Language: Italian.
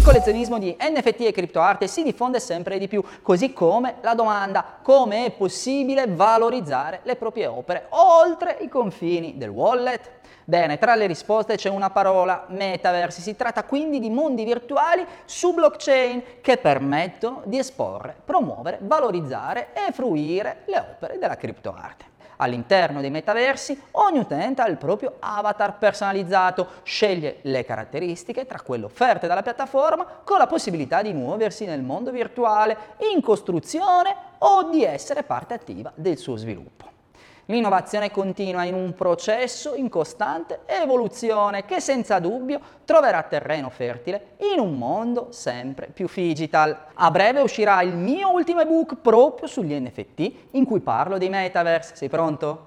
Il collezionismo di NFT e criptoarte si diffonde sempre di più, così come la domanda come è possibile valorizzare le proprie opere oltre i confini del wallet. Bene, tra le risposte c'è una parola, metaverse. Si tratta quindi di mondi virtuali su blockchain che permettono di esporre, promuovere, valorizzare e fruire le opere della criptoarte. All'interno dei metaversi ogni utente ha il proprio avatar personalizzato, sceglie le caratteristiche tra quelle offerte dalla piattaforma con la possibilità di muoversi nel mondo virtuale in costruzione o di essere parte attiva del suo sviluppo. L'innovazione continua in un processo in costante evoluzione che senza dubbio troverà terreno fertile in un mondo sempre più digital. A breve uscirà il mio ultimo ebook proprio sugli NFT in cui parlo dei metaverse. Sei pronto?